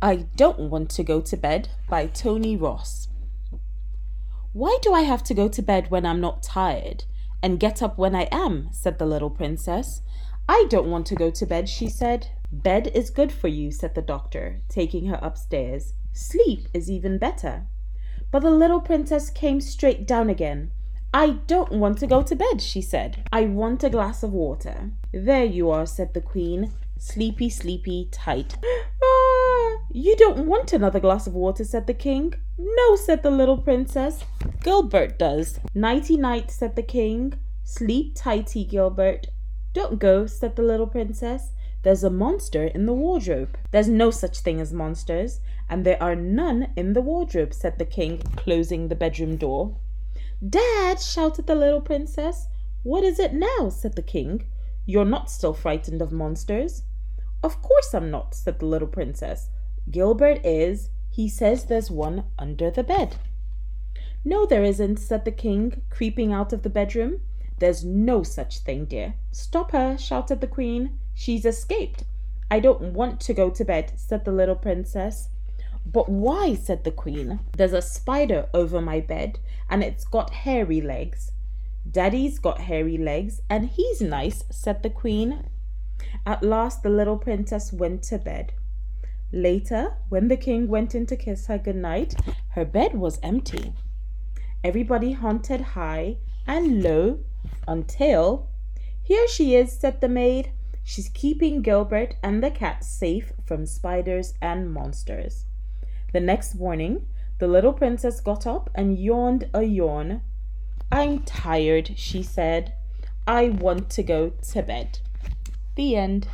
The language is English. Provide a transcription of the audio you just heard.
I Don't Want to Go to Bed by Tony Ross. Why do I have to go to bed when I'm not tired and get up when I am? said the little princess. I don't want to go to bed, she said. Bed is good for you, said the doctor, taking her upstairs. Sleep is even better. But the little princess came straight down again. I don't want to go to bed, she said. I want a glass of water. There you are, said the queen. Sleepy, sleepy, tight. You don't want another glass of water, said the king. No, said the little princess. Gilbert does. Nighty night, said the king. Sleep tighty, Gilbert. Don't go, said the little princess. There's a monster in the wardrobe. There's no such thing as monsters, and there are none in the wardrobe, said the king, closing the bedroom door. Dad, shouted the little princess. What is it now? said the king. You're not still frightened of monsters. Of course I'm not, said the little princess. Gilbert is. He says there's one under the bed. No, there isn't, said the king, creeping out of the bedroom. There's no such thing, dear. Stop her, shouted the queen. She's escaped. I don't want to go to bed, said the little princess. But why? said the queen. There's a spider over my bed, and it's got hairy legs. Daddy's got hairy legs, and he's nice, said the queen. At last the little princess went to bed. Later, when the king went in to kiss her good night, her bed was empty. Everybody hunted high and low until. Here she is, said the maid. She's keeping Gilbert and the cat safe from spiders and monsters. The next morning, the little princess got up and yawned a yawn. I'm tired, she said. I want to go to bed. The end.